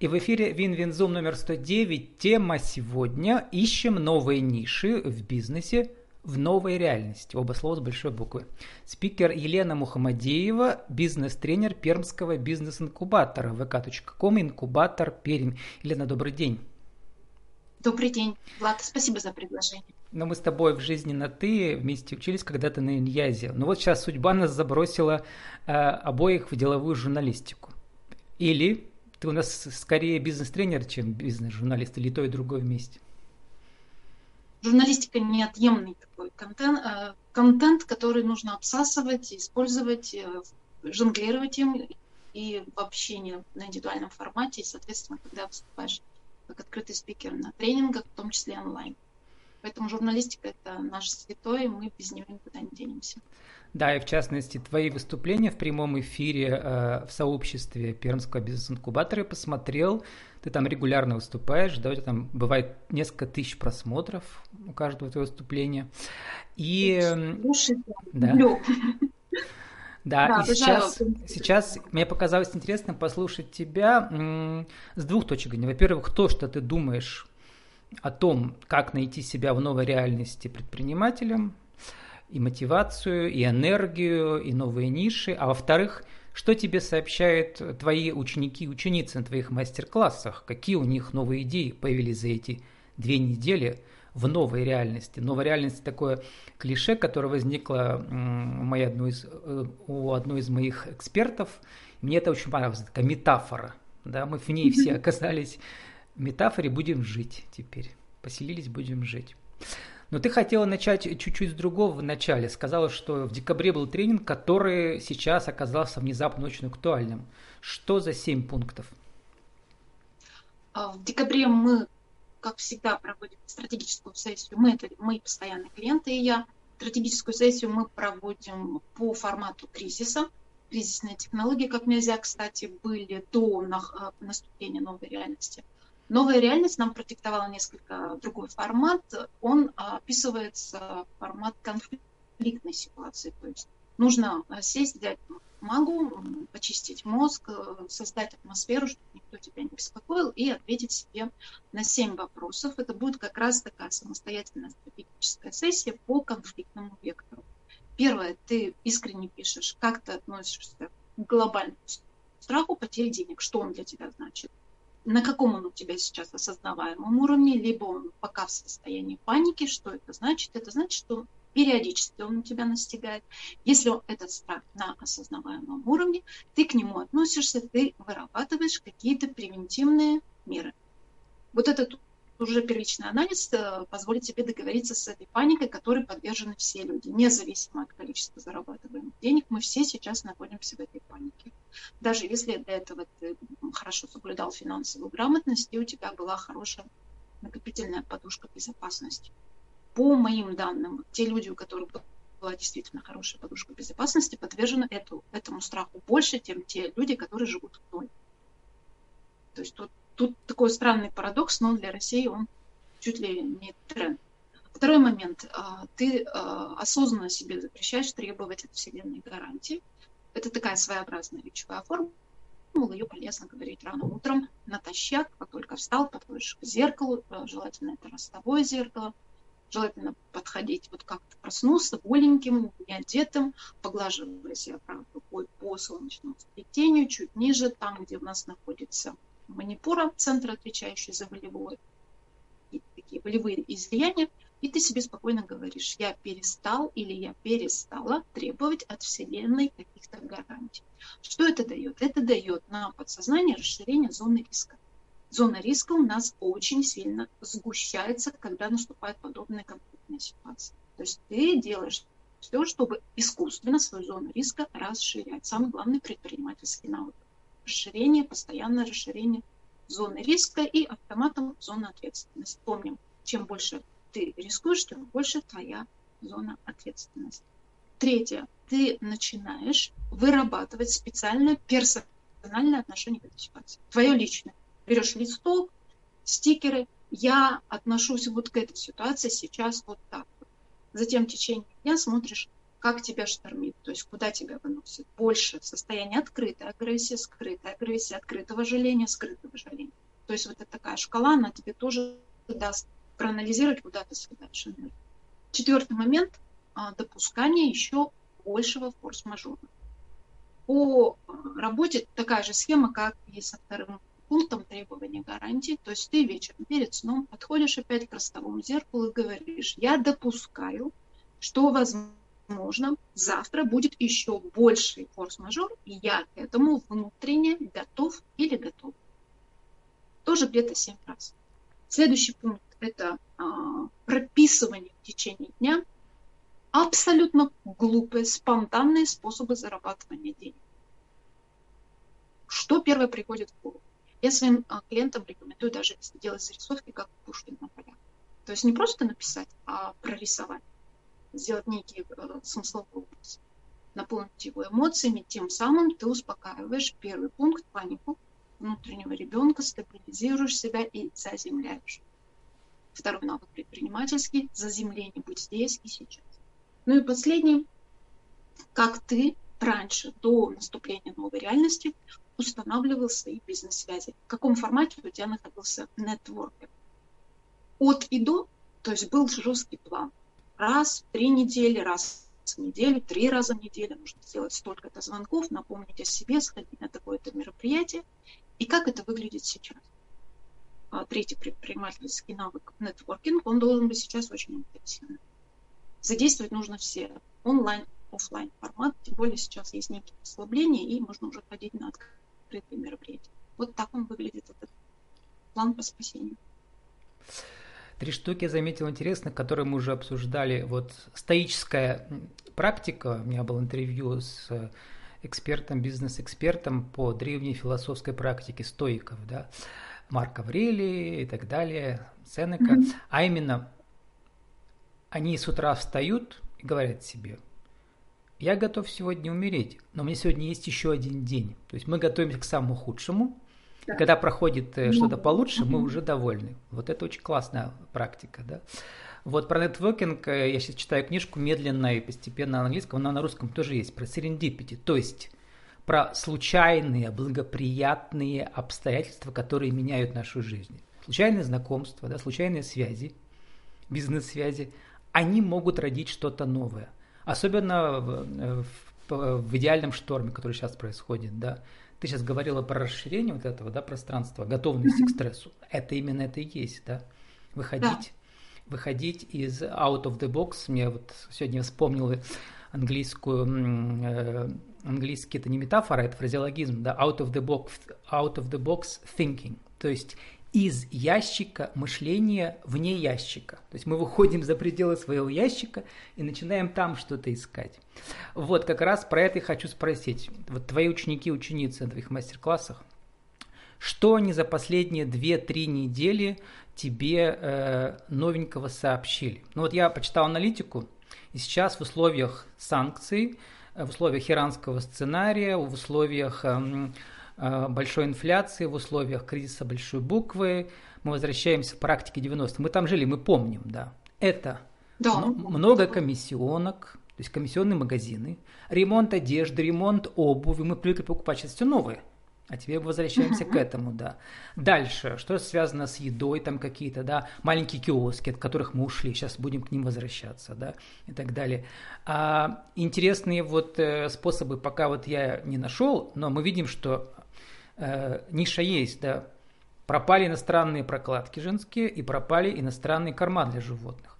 И в эфире Win-Win Zoom номер 109. Тема сегодня «Ищем новые ниши в бизнесе в новой реальности». Оба слова с большой буквы. Спикер Елена Мухамадеева, бизнес-тренер Пермского бизнес-инкубатора vk.com, инкубатор Пермь. Елена, добрый день. Добрый день, Влад, спасибо за приглашение. Но мы с тобой в жизни на «ты» вместе учились когда-то на инязе. Но вот сейчас судьба нас забросила э, обоих в деловую журналистику. Или ты у нас скорее бизнес-тренер, чем бизнес-журналист, или то и другое вместе? Журналистика неотъемный такой контент, э, контент, который нужно обсасывать, использовать, э, жонглировать им и в общении на индивидуальном формате, и, соответственно, когда выступаешь как открытый спикер на тренингах, в том числе онлайн. Поэтому журналистика – это наш святой, мы без нее никуда не денемся. Да, и в частности, твои выступления в прямом эфире э, в сообществе Пермского бизнес-инкубатора я посмотрел. Ты там регулярно выступаешь, да, у тебя там бывает несколько тысяч просмотров у каждого твоего выступления. И... Да. Да, да, и сейчас, сейчас мне показалось интересным послушать тебя с двух точек зрения. Во-первых, то, что ты думаешь о том, как найти себя в новой реальности предпринимателем, и мотивацию, и энергию, и новые ниши. А во-вторых, что тебе сообщают твои ученики и ученицы на твоих мастер-классах? Какие у них новые идеи появились за эти две недели в новой реальности? Новая реальность – такое клише, которое возникло у, моей одной из, э, у одной из моих экспертов. Мне это очень понравилось, такая метафора. Да? Мы в ней все оказались в метафоре «будем жить теперь». Поселились, будем жить. Но ты хотела начать чуть-чуть с другого в начале. Сказала, что в декабре был тренинг, который сейчас оказался внезапно очень актуальным. Что за семь пунктов? А, в декабре мы, как всегда, проводим стратегическую сессию. Мы, это мои постоянные клиенты и я. Стратегическую сессию мы проводим по формату кризиса. Кризисные технологии, как нельзя, кстати, были до наступления новой реальности – Новая реальность нам продиктовала несколько другой формат. Он описывается формат конфликтной ситуации. То есть нужно сесть, взять магу, почистить мозг, создать атмосферу, чтобы никто тебя не беспокоил, и ответить себе на семь вопросов. Это будет как раз такая самостоятельная стратегическая сессия по конфликтному вектору. Первое, ты искренне пишешь, как ты относишься к глобальному страху потери денег, что он для тебя значит на каком он у тебя сейчас осознаваемом уровне, либо он пока в состоянии паники. Что это значит? Это значит, что периодически он у тебя настигает. Если этот страх на осознаваемом уровне, ты к нему относишься, ты вырабатываешь какие-то превентивные меры. Вот этот уже первичный анализ э, позволит тебе договориться с этой паникой, которой подвержены все люди, независимо от количества зарабатываемых денег. Мы все сейчас находимся в этой панике. Даже если до этого ты хорошо соблюдал финансовую грамотность, и у тебя была хорошая накопительная подушка безопасности. По моим данным, те люди, у которых была действительно хорошая подушка безопасности, подвержены эту, этому страху больше, чем те люди, которые живут в ноль. То есть тут Тут такой странный парадокс, но для России он чуть ли не тренд. Второй момент. А, ты а, осознанно себе запрещаешь требовать от Вселенной гарантии. Это такая своеобразная речевая форма. Ее полезно говорить рано утром, натощак, как только встал, подходишь к зеркалу, а, желательно это ростовое зеркало, желательно подходить вот как-то проснулся голеньким, не одетым, поглаживая себя правой рукой по солнечному сплетению, чуть ниже, там, где у нас находится манипура, центр, отвечающий за волевое, такие волевые излияния, и ты себе спокойно говоришь, я перестал или я перестала требовать от Вселенной каких-то гарантий. Что это дает? Это дает на подсознание расширение зоны риска. Зона риска у нас очень сильно сгущается, когда наступает подобная конфликтная ситуация. То есть ты делаешь все, чтобы искусственно свою зону риска расширять. Самый главный предпринимательский навык расширение, постоянное расширение зоны риска и автоматом зоны ответственности. Помним, чем больше ты рискуешь, тем больше твоя зона ответственности. Третье. Ты начинаешь вырабатывать специальное персональное отношение к этой ситуации. Твое личное. Берешь листок, стикеры. Я отношусь вот к этой ситуации сейчас вот так. Затем в течение дня смотришь, как тебя штормит, то есть куда тебя выносит. Больше состояние открытой агрессии, скрытой агрессии, открытого жаления, скрытого жаления. То есть вот это такая шкала, она тебе тоже даст проанализировать, куда ты съедаешь энергию. Четвертый момент а, – допускание еще большего форс-мажора. По работе такая же схема, как и со вторым пунктом требования гарантии. То есть ты вечером перед сном подходишь опять к ростовому зеркалу и говоришь, я допускаю, что возможно завтра будет еще больший форс-мажор, и я к этому внутренне готов или готов. Тоже где-то 7 раз. Следующий пункт – это а, прописывание в течение дня абсолютно глупые, спонтанные способы зарабатывания денег. Что первое приходит в голову? Я своим а, клиентам рекомендую даже если делать зарисовки, как Пушкин на полях. То есть не просто написать, а прорисовать, сделать некий э, смысловой образ, наполнить его эмоциями, тем самым ты успокаиваешь первый пункт, панику внутреннего ребенка, стабилизируешь себя и заземляешь. Второй навык предпринимательский – заземление, будь здесь и сейчас. Ну и последний, как ты раньше, до наступления новой реальности, устанавливал свои бизнес-связи. В каком формате у тебя находился нетворкинг. От и до, то есть был жесткий план. Раз в три недели, раз в неделю, три раза в неделю нужно сделать столько-то звонков, напомнить о себе, сходить на такое-то мероприятие. И как это выглядит сейчас? А, третий предпринимательский навык нетворкинг, он должен быть сейчас очень интенсивным. Задействовать нужно все онлайн, офлайн формат, тем более сейчас есть некие послабления, и можно уже ходить на открытые мероприятия. Вот так он выглядит, этот план по спасению. Три штуки я заметил интересно, которые мы уже обсуждали. Вот стоическая практика, у меня было интервью с экспертом, бизнес-экспертом по древней философской практике стоиков, да, Марк Аврелий и так далее, Сенека, mm-hmm. а именно они с утра встают и говорят себе – я готов сегодня умереть, но мне сегодня есть еще один день. То есть мы готовимся к самому худшему. Да. Когда проходит э, что-то получше, мы уже довольны. Вот это очень классная практика, да. Вот про нетворкинг э, я сейчас читаю книжку медленно и постепенно на английском, но на русском тоже есть, про serendipity, то есть про случайные, благоприятные обстоятельства, которые меняют нашу жизнь. Случайные знакомства, да, случайные связи, бизнес-связи, они могут родить что-то новое – Особенно в, в, в идеальном шторме, который сейчас происходит, да. Ты сейчас говорила про расширение вот этого, да, пространства, готовности к стрессу. Это именно это и есть, да. Выходить, да. выходить из out of the box. Мне вот сегодня вспомнил английскую, э, английский это не метафора, это фразеологизм, да, out of the box, out of the box thinking. То есть из ящика мышления вне ящика. То есть мы выходим за пределы своего ящика и начинаем там что-то искать. Вот как раз про это и хочу спросить. Вот твои ученики, ученицы на твоих мастер-классах, что они за последние 2-3 недели тебе э, новенького сообщили? Ну вот я почитал аналитику, и сейчас в условиях санкций, в условиях иранского сценария, в условиях... Э, Э, большой инфляции, в условиях кризиса большой буквы. Мы возвращаемся в практике 90-х. Мы там жили, мы помним, да. Это да. много комиссионок, то есть комиссионные магазины, ремонт одежды, ремонт обуви. Мы привыкли покупать сейчас все новое. А теперь возвращаемся к этому, да. Дальше, что связано с едой, там какие-то, да, маленькие киоски, от которых мы ушли, сейчас будем к ним возвращаться, да, и так далее. А, интересные вот э, способы пока вот я не нашел, но мы видим, что э, ниша есть, да. Пропали иностранные прокладки женские и пропали иностранные корма для животных.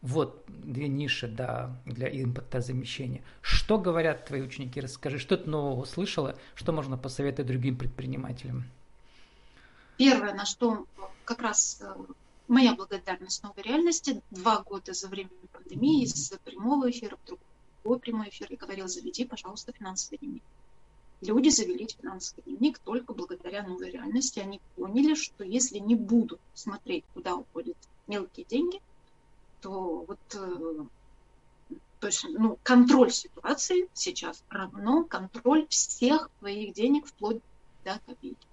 Вот две ниши, да, для импортозамещения. Что говорят твои ученики? Расскажи, что ты нового услышала, что можно посоветовать другим предпринимателям? Первое, на что как раз э, моя благодарность новой реальности. Два года за время пандемии из прямого эфира в другой прямой эфир я говорила, заведи, пожалуйста, финансовый дневник люди завели финансовый дневник только благодаря новой реальности. Они поняли, что если не будут смотреть, куда уходят мелкие деньги, то вот э, то есть, ну, контроль ситуации сейчас равно контроль всех твоих денег вплоть до копейки.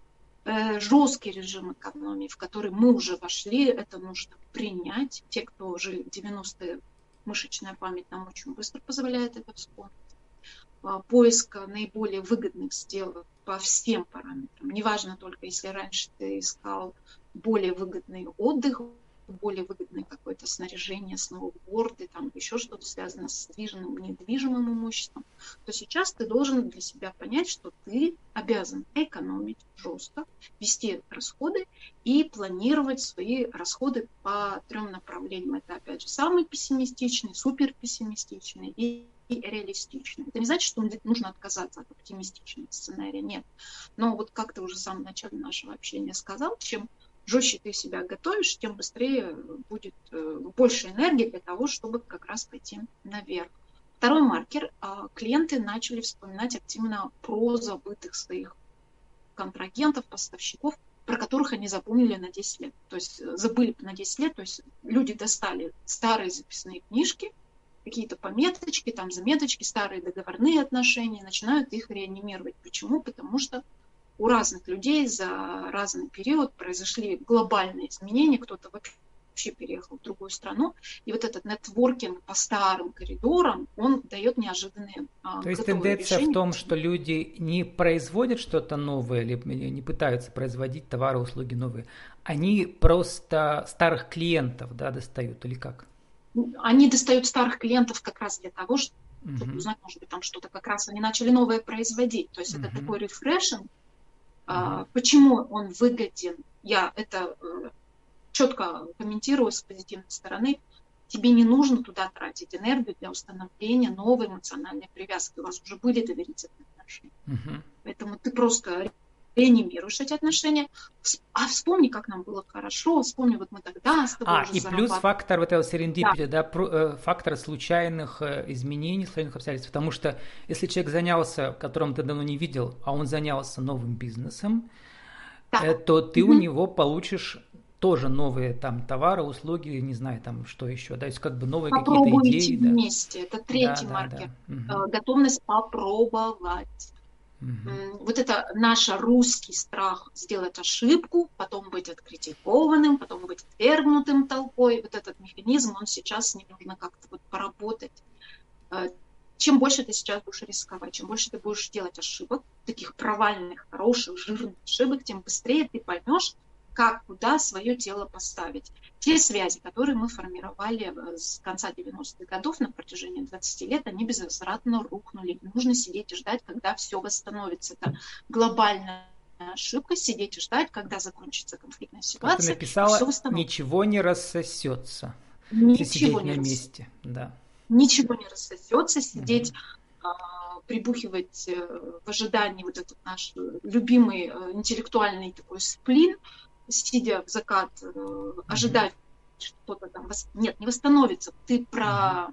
Э, жесткий режим экономии, в который мы уже вошли, это нужно принять. Те, кто жили в 90-е, мышечная память нам очень быстро позволяет это вспомнить. А, поиска наиболее выгодных сделок по всем параметрам. Неважно только, если раньше ты искал более выгодный отдых, более выгодное какое-то снаряжение, сноуборды, там еще что-то связано с движимым, недвижимым имуществом, то сейчас ты должен для себя понять, что ты обязан экономить жестко, вести расходы и планировать свои расходы по трем направлениям. Это, опять же, самый пессимистичный, супер пессимистичный и реалистичный. Это не значит, что нужно отказаться от оптимистичного сценария, нет. Но вот как ты уже в самом начале нашего общения сказал, чем жестче ты себя готовишь, тем быстрее будет э, больше энергии для того, чтобы как раз пойти наверх. Второй маркер. А, клиенты начали вспоминать активно про забытых своих контрагентов, поставщиков, про которых они запомнили на 10 лет. То есть э, забыли на 10 лет, то есть люди достали старые записные книжки, какие-то пометочки, там заметочки, старые договорные отношения, начинают их реанимировать. Почему? Потому что у разных людей за разный период произошли глобальные изменения, кто-то вообще переехал в другую страну, и вот этот нетворкинг по старым коридорам, он дает неожиданные а, То есть тенденция решения. в том, что люди не производят что-то новое, либо не пытаются производить товары, услуги новые, они просто старых клиентов да, достают, или как? Они достают старых клиентов как раз для того, чтобы uh-huh. узнать, может быть, там что-то как раз они начали новое производить. То есть uh-huh. это такой рефрешинг, а, почему он выгоден? Я это э, четко комментирую с позитивной стороны. Тебе не нужно туда тратить энергию для установления новой эмоциональной привязки. У вас уже были доверительные отношения. Угу. Поэтому ты просто реанимируешь эти отношения, а вспомни, как нам было хорошо, вспомни, вот мы тогда с тобой А, и плюс фактор вот этого серендипити, да, да э, фактор случайных э, изменений, случайных обстоятельств, потому что если человек занялся, которым ты давно не видел, а он занялся новым бизнесом, да. Э, то ты угу. у него получишь тоже новые там товары, услуги, не знаю, там что еще, да, то есть как бы новые какие-то идеи. вместе, да. это третий да, маркер. Да, да. Угу. Готовность попробовать. Угу. Вот это наш русский страх сделать ошибку, потом быть откритикованным, потом быть отвергнутым толпой. Вот этот механизм, он сейчас не нужно как-то вот поработать. Э, чем больше ты сейчас будешь рисковать, чем больше ты будешь делать ошибок, таких провальных, хороших, жирных ошибок, тем быстрее ты поймешь, как, куда свое тело поставить. Те связи, которые мы формировали э, с конца 90-х годов на протяжении 20 лет, они безвозвратно рухнули. Нужно сидеть и ждать, когда все восстановится. Это глобальная ошибка сидеть и ждать, когда закончится конфликтная ситуация. Ты написала, ничего не рассосется. Ничего не на месте. Да. Ничего не рассосется, сидеть угу прибухивать э, в ожидании вот этот наш любимый интеллектуальный такой сплин, сидя в закат, э, ожидать что-то там. Нет, не восстановится. Ты про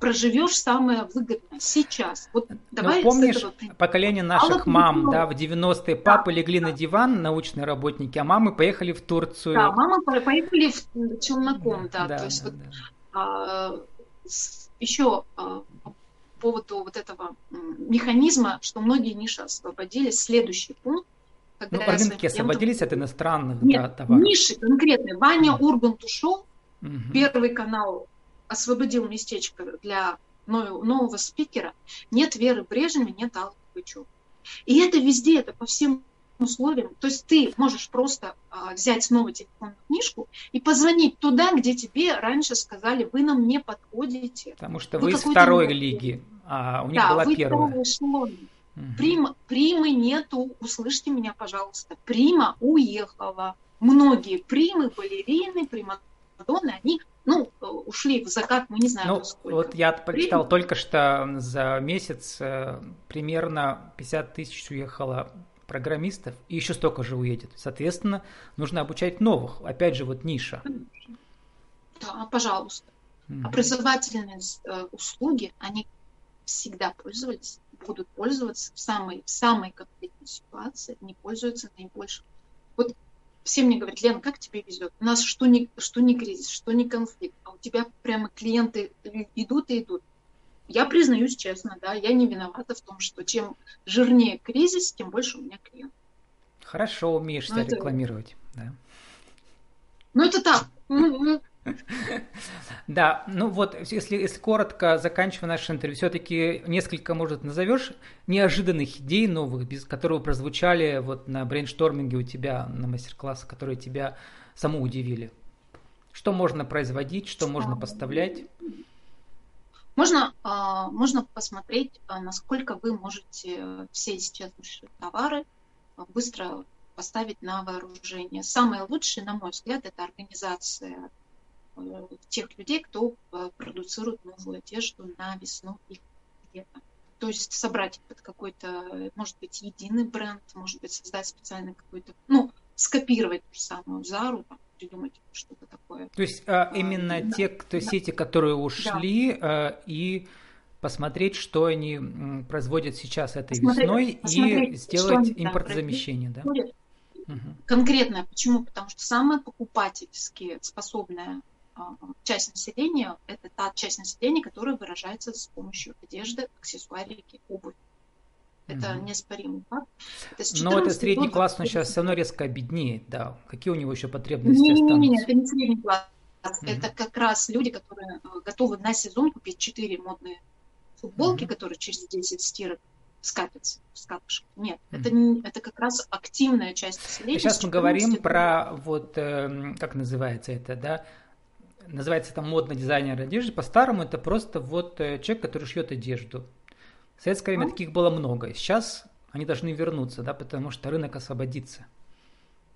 проживешь самое выгодное сейчас. Вот ну, давай Но помнишь этого... поколение наших а мам, да, в 90-е папы да, легли да. на диван, научные работники, а мамы поехали в Турцию. Да, мамы поехали в челноком, да. да, то есть да, вот, да. А, еще а, по поводу вот этого механизма, что многие ниши освободились, следующий пункт, когда ну, рынки освободились от иностранных Нет, да, товаров. ниши конкретные. Ваня mm. Ургант ушел, угу. первый канал освободил местечко для нового, нового спикера. Нет Веры Брежневой, нет Аллы Пугачевой. И это везде, это по всем условиям. То есть ты можешь просто а, взять новую телефонную книжку и позвонить туда, где тебе раньше сказали, вы нам не подходите. Потому что вы, вы из второй лиги, а у них да, была вы первая. Эшелон. Прима, примы нету, услышьте меня, пожалуйста. Прима уехала. Многие примы, балерины, примадонны, они ну, ушли в закат, мы не знаем, ну, сколько. Вот я прочитал Время. только что за месяц э, примерно 50 тысяч уехало программистов, и еще столько же уедет. Соответственно, нужно обучать новых. Опять же, вот ниша. Да, пожалуйста. Mm-hmm. Образовательные э, услуги, они всегда пользовались будут пользоваться в самой, в самой конфликтной ситуации, не пользуются наибольшим. Вот все мне говорят, Лена, как тебе везет? У нас что не, что не кризис, что не конфликт, а у тебя прямо клиенты идут и идут. Я признаюсь честно, да, я не виновата в том, что чем жирнее кризис, тем больше у меня клиентов. Хорошо умеешь себя это... рекламировать, да. Ну это так, мы, мы Да, ну вот, если, если коротко заканчивая наше интервью, все-таки несколько, может, назовешь неожиданных идей новых, без которые прозвучали вот на брейншторминге у тебя, на мастер-классе, которые тебя саму удивили? Что можно производить, что можно поставлять? Можно, а, можно посмотреть, а, насколько вы можете все исчезнувшие товары быстро поставить на вооружение. Самое лучшее, на мой взгляд, это организация тех людей, кто э, продуцирует новую одежду на весну и лето. То есть собрать под какой-то, может быть, единый бренд, может быть, создать специальный какой-то, ну, скопировать ту самую Зару, там, придумать что-то такое. То есть а, именно да, те, кто да. сети, которые ушли, да. а, и посмотреть, что они производят сейчас этой посмотреть, весной, посмотреть, и сделать импортозамещение, да? Конкретно почему? Потому что самая покупательски способная а, часть населения – это та часть населения, которая выражается с помощью одежды, аксессуарики, обуви. Это mm неоспоримый факт. Это Но это средний класс, он сейчас все равно резко обеднеет, да. Какие у него еще потребности не, останутся? Не, не, это не средний класс. mm Это как раз люди, которые э, готовы на сезон купить 4 модные футболки, mm которые через 10 стирок скатится в скатышек. Нет, mm-hmm. это, не, это как раз активная часть населения. Сейчас мы говорим про вот, э, как называется это, да, называется это модный дизайнер одежды. По-старому это просто вот э, человек, который шьет одежду. В советское время таких было много. Сейчас они должны вернуться, да, потому что рынок освободится.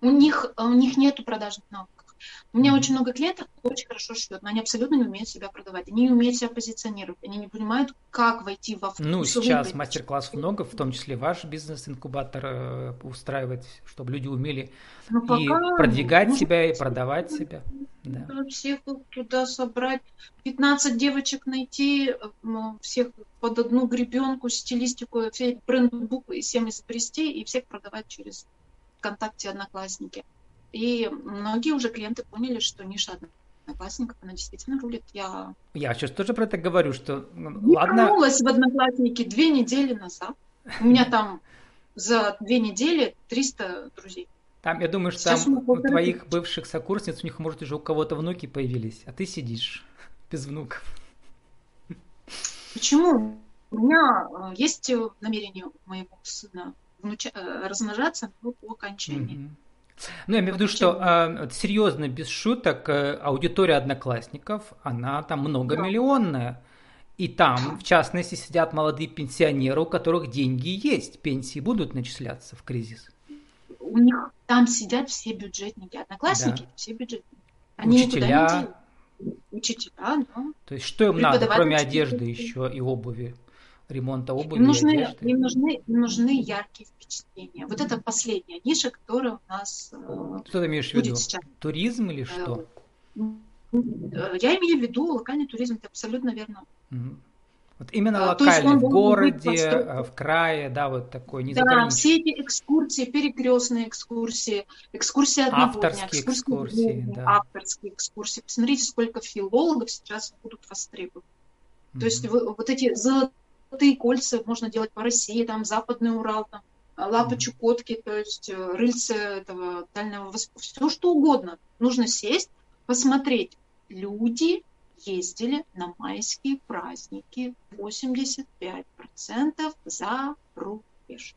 У них, у них нет продажных навыков. У меня очень много клиентов, кто очень хорошо шьет, но они абсолютно не умеют себя продавать, они не умеют себя позиционировать, они не понимают, как войти во вкус. Ну, сейчас мастер-классов много, в том числе ваш бизнес-инкубатор э, устраивать, чтобы люди умели но ну, и продвигать себя, и продавать себя. Да. Всех туда собрать, 15 девочек найти, всех под одну гребенку, стилистику, все бренд-буквы и всем изобрести, и всех продавать через ВКонтакте, Одноклассники. И многие уже клиенты поняли, что ниша одноклассников, она действительно рулит. Я, я сейчас тоже про это говорю, что ну, ладно. вернулась в одноклассники две недели назад. У меня там за две недели 300 друзей. Там, я думаю, что Сейчас там у твоих бывших сокурсниц, у них, может, уже у кого-то внуки появились, а ты сидишь без внуков. Почему? У меня э, есть намерение у моего сына внуча... Э, размножаться но по окончании. Mm-hmm. Ну, я имею в виду, что э, серьезно, без шуток, э, аудитория одноклассников, она там многомиллионная. И там, в частности, сидят молодые пенсионеры, у которых деньги есть, пенсии будут начисляться в кризис. У них там сидят все бюджетники, одноклассники, да. все бюджетники. Они Учителя. Учителя, да. То есть что им надо, кроме одежды еще и обуви? Ремонта обуви им нужны, одежды. Им нужны, им нужны яркие впечатления. Вот это последняя ниша, которая у нас э, Что ты имеешь в виду? Сейчас. Туризм или что? Э, я имею в виду локальный туризм, ты абсолютно верно. Вот именно а, локальный, в городе, э, в крае, да, вот такой, не Да, все эти экскурсии, перекрестные экскурсии, экскурсии одного Авторские дня, экскурсии, экскурсии да. авторские экскурсии. Посмотрите, сколько филологов сейчас будут востребованы. Mm-hmm. То есть вот эти золотые кольца можно делать по России, там Западный Урал, там лапы Чукотки, то есть э, рыльца этого дальнего все что угодно. Нужно сесть, посмотреть. Люди ездили на майские праздники 85% за рубеж.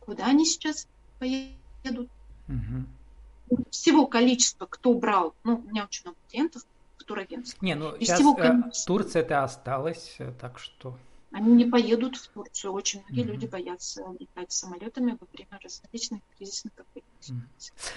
Куда они сейчас поедут? Угу. Всего количества, кто брал, ну, у меня очень много клиентов, турагентств. Не, ну Из сейчас всего э, Турция это осталось, э, так что... Они не поедут в Турцию. Очень многие mm-hmm. люди боятся летать самолетами во время различных кризисных mm-hmm.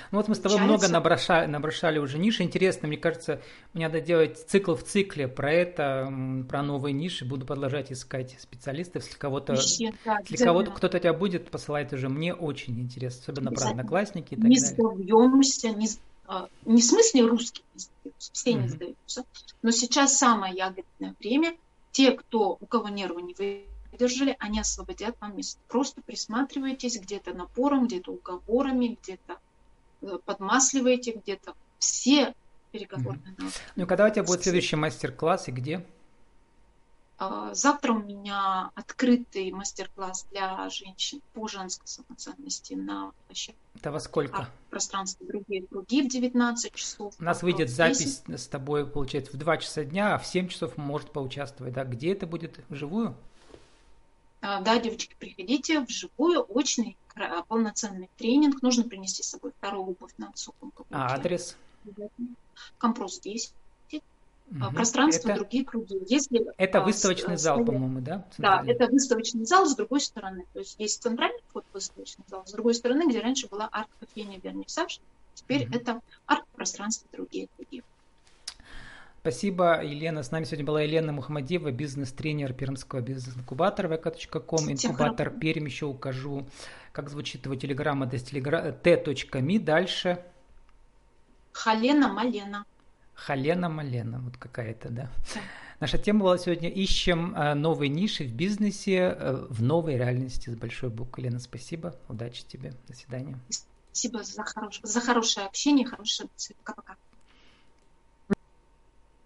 Ну вот мы с тобой много наброшали, наброшали уже ниши. Интересно, мне кажется, мне надо делать цикл в цикле про это, про новые ниши. Буду продолжать искать специалистов. Если кого-то, да, если кого-то кто-то тебя будет посылать уже, мне очень интересно, особенно про одноклассники и так не далее. Сдаемся, не а, не в смысле русские не сдаются, все не сдаются, но сейчас самое ягодное время – те, кто, у кого нервы не выдержали, они освободят вам место. Просто присматривайтесь где-то напором, где-то уговорами, где-то э, подмасливаете, где-то все переговорные навыки. Ну, когда у тебя будет следующий мастер-класс и где? А, завтра у меня открытый мастер-класс для женщин по женской самоценности на площадке. Это во сколько? Пространство другие круги в 19 часов. У нас выйдет запись с тобой, получается, в 2 часа дня, а в 7 часов может поучаствовать. Да? Где это будет? Вживую? А, да, девочки, приходите вживую, очный, полноценный тренинг. Нужно принести с собой вторую обувь на отсоком. А адрес? Компрос 10 угу. пространство, это, другие круги. Если, это выставочный а, зал, по-моему, да? Да, это выставочный зал с другой стороны. То есть есть центральный вход выставочный зал, с другой стороны, где раньше была арт-кофейня вернисаж, теперь угу. это арт-пространство, другие круги. Спасибо, Елена. С нами сегодня была Елена Мухаммадиева, бизнес-тренер Пермского бизнес-инкубатора vk.com. Инкубатор Пермь еще укажу, как звучит его телеграмма, t.me. Дальше. Халена Малена. Халена Малена, вот какая-то, да. Наша тема была сегодня «Ищем э, новые ниши в бизнесе э, в новой реальности» с большой буквы. Лена, спасибо, удачи тебе, до свидания. Спасибо за, хорош... за хорошее общение, хорошее Пока-пока.